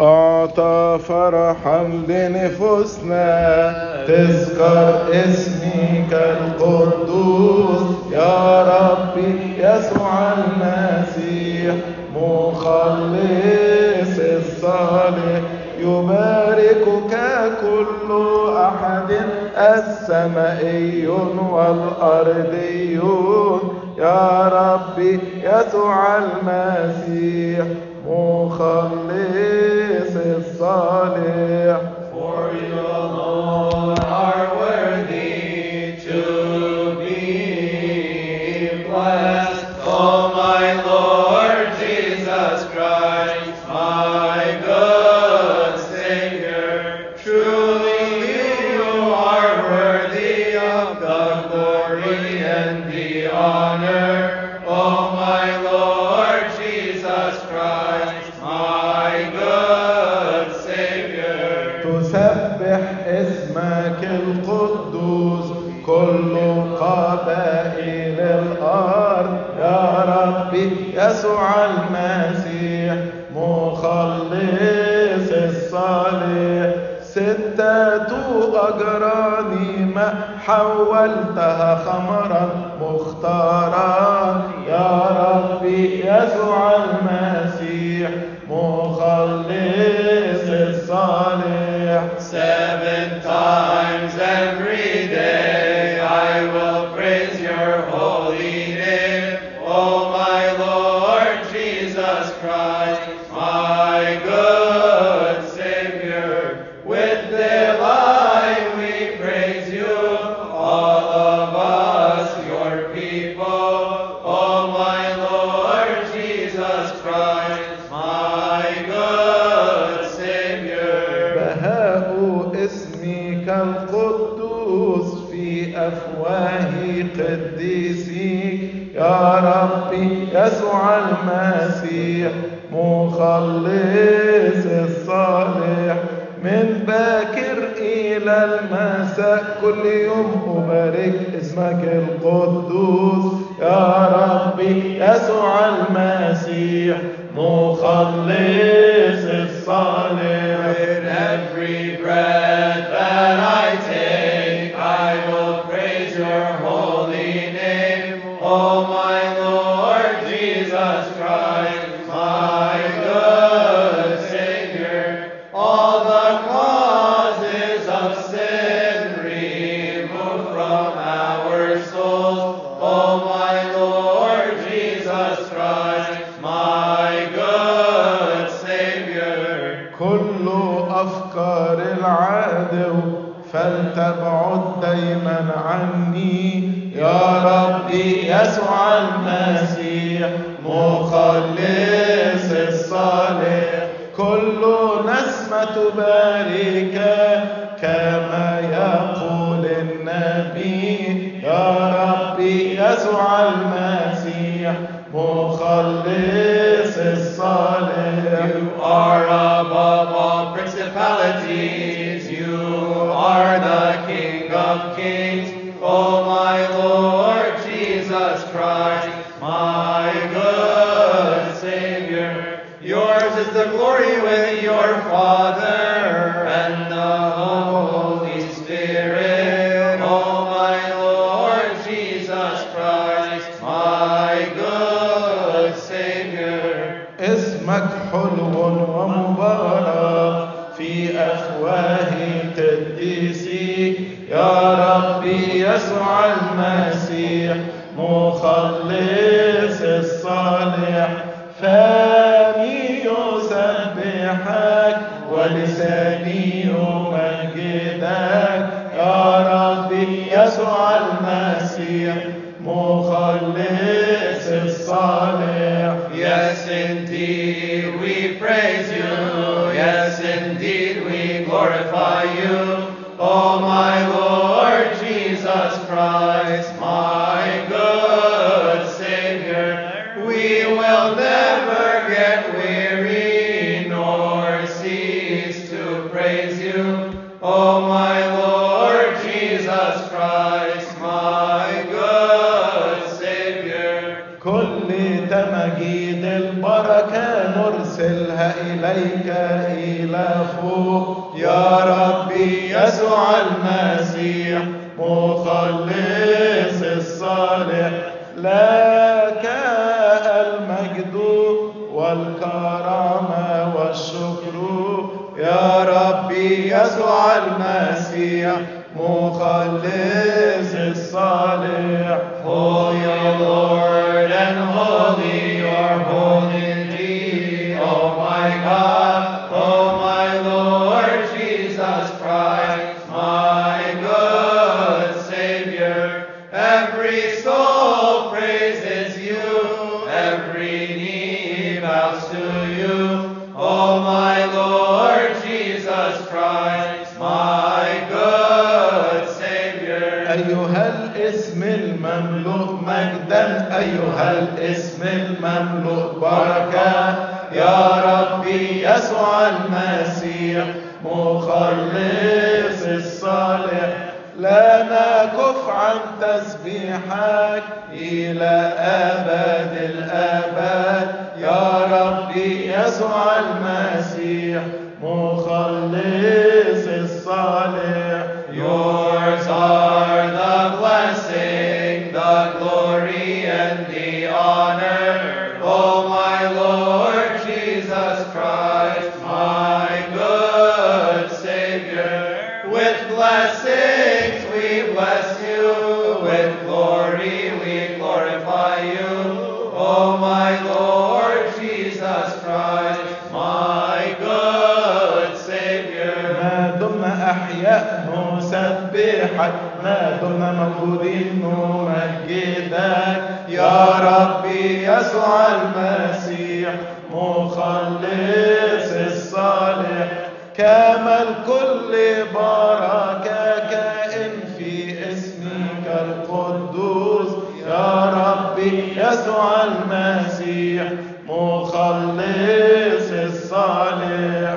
أعطى فرحا لنفوسنا تذكر اسمك القدوس يا ربي يسوع المسيح مخلص الصالح يباركك كل أحد السمائي والأرضيون يا ربي يسوع المسيح تسبح اسمك القدوس كل قبائل الأرض. يا ربي يسوع المسيح. حولتها خمرا مختارا. يا ربي يسوع المسيح مخلص الصالح. Seven المسيح مخلص الصالح. من باكر إلى المساء كل يوم أبارك اسمك القدوس. يا ربي يسوع المسيح مخلص Pascal. ربي يسوع المسيح مخلص الصالح كل نسمة تبارك كما يقول النبي يا ربي يسوع المسيح مخلص الصالح You are above all principalities. You are the King of kings. Oh, my Lord Jesus Christ, my good Savior. Yours is the glory with your Father and the Holy Spirit. Oh, my Lord Jesus Christ, my good Savior. اسمك حلو ومبارك في أفواه قديسيك يا ربي يسوع المسيح مخلص الصالح فمي يسبحك ولساني يمجدك يا ربي يسوع المسيح مخلص الصالح Yes, indeed, we praise you. Yes, indeed, we glorify you. Oh, my Lord كل تمجيد البركة نرسلها إليك إلى فوق يا ربي يسوع المسيح مخلص الصالح لك المجد والكرامة والشكر. يا ربي يسوع المسيح مخلص الصالح. أيها الاسم المملوء مجدا أيها الاسم المملوء بركة. يا ربي يسوع المسيح مخلص الصالح لا نكف عن تسبيحك إلى أبد الآباد يا ربي يسوع المسيح أحياء نسبحك ما دمنا موجودين نمجدك يا ربي يسوع المسيح مخلص الصالح. كمل كل بركة كائن في اسمك القدوس يا ربي يسوع المسيح مخلص الصالح.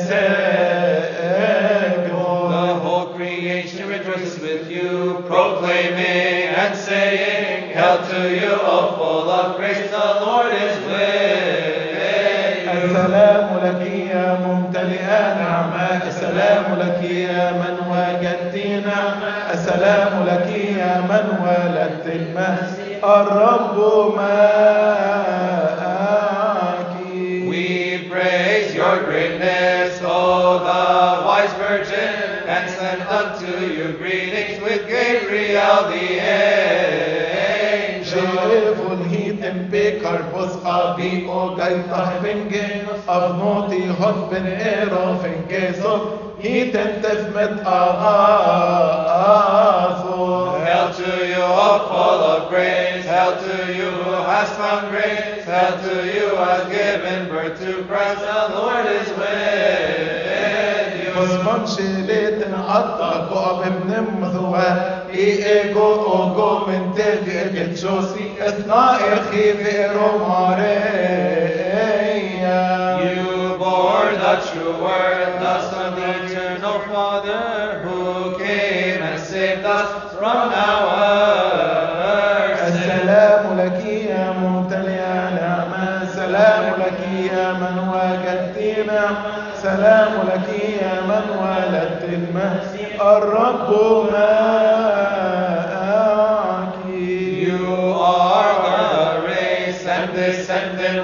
السلام لك يا ممتلئة نعمة السلام لك يا من وجدت نعمة السلام لك يا من ولدت المسيح الرب معك شايف الهيتم بكربوس أبي أوجاي طهبنجي أبنوتي هد بن إيرو فنجي صب هيتم تفمت أغاثو Hail to you, O full of grace. Hail to you who has found grace. Hail to you who has given birth to Christ. The Lord is with you. Osman شيلت نقطع قوة ابن مثوى اي تلك الجوسي اثنا أخي في روماريا You bore the true word, the Son of the eternal Father, who came and saved us from our sins. السلام لك يا ممتلئ نعمة سلام لك يا من وجدت نعمة سلام لك يا من ولدت المسيح الرب معك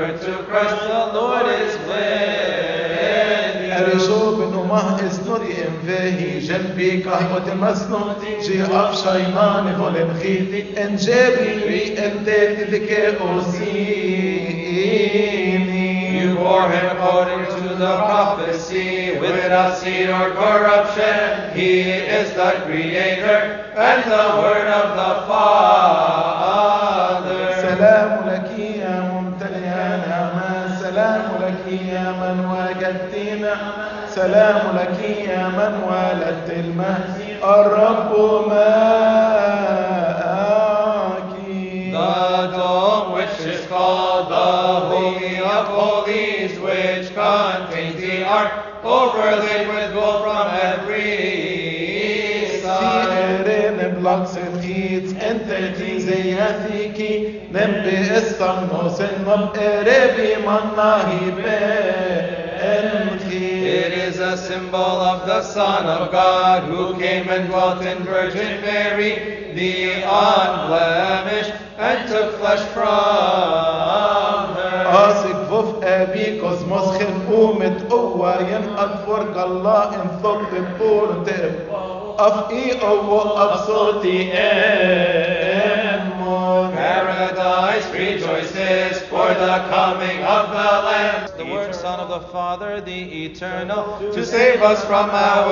birth to Christ. The Lord is with you. أرشو بنو مه اسنودي ام فيهي جنبي قهوة مسنون جي أب شايمان فولن خيتي ان جابي ري ان تيتي ذكي أوسيني You bore him according to the prophecy, without seed or corruption. He is the Creator and the Word of the Father. سلام نعمة سلام لك يا من ولدت المهدي الرب معك The dome which is called the Holy of Holies, which contains the ark, overlaid with gold from every side. سيرين بلاكس الخيط انت تي زي هثيكي نم باسطنوس النب قربي مناهي بانخي It is a symbol of the Son of God who came and dwelt in Virgin Mary, the unblemished, and took flesh from her. قاسك فوف ابي كوزموس خن قومت قوة ينقض فرق الله ان ثق بور تب اف اي او اف صوتي امون Paradise rejoices for the coming of the Lamb, the Word Son of the Father, the Eternal, to save us from our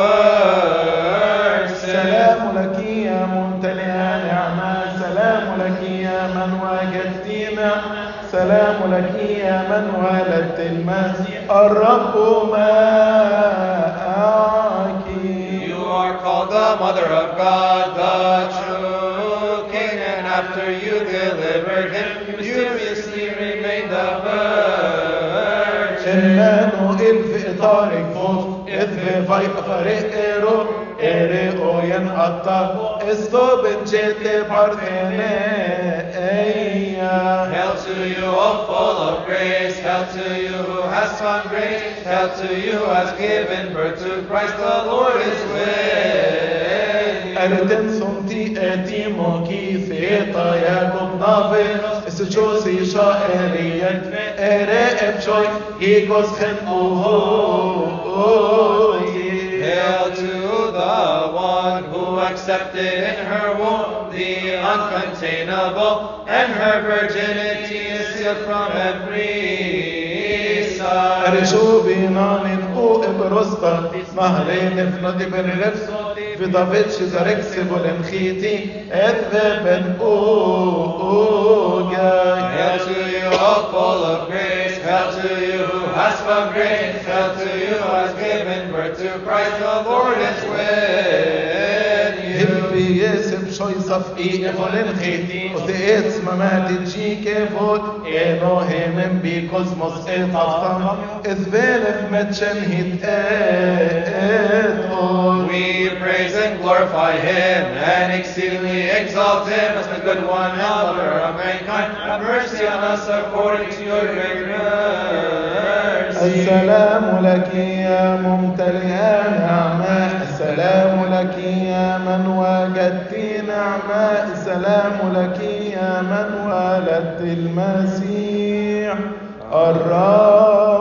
sins. سلام لك يا ممتلئ نعمة سلام لك يا من وجدت نعمة سلام لك يا من ولدت المسيح الرب معك You are called the Mother of God, the true King, and after you delivered him, you Virgin. Emmanuel في إطارك فوق إذ في فريق إيرو إيرو ينقطع استوب جيت بارثيني Hail to you, O full of grace. Hail to you who has found grace. Hail to you who has given birth to Christ. The Lord is with you. أردن سنتي أتي موكي ثيطا ياكم نافي استشوسي شائريا إرائب شوي يكوس خن Hail to the one who accepted in her womb the uncontainable, and her virginity is sealed from every side. أرشو بينان او إبرسطا مهرين فنودي بن رفسو wydobyć się z oreksy bolem chiti, etwe ben uga. Hail to you all full of grace, hail to you who has found grace, hail to you who has given birth to Christ the Lord is with. يسب شوي صفقي إفولن خيتي وثيت ممات تجيك فوت إنو همم بي كوزموس إطفام إذبالف متشن هيت إتول We praise and glorify him and exceedingly exalt him as the good one and lover of mankind. Have mercy on us according to your great mercy. السلام لك يا ممتلئ نعمة السلام لك يا من وجدت نعمة السلام لك يا من ولدت المسيح. الرب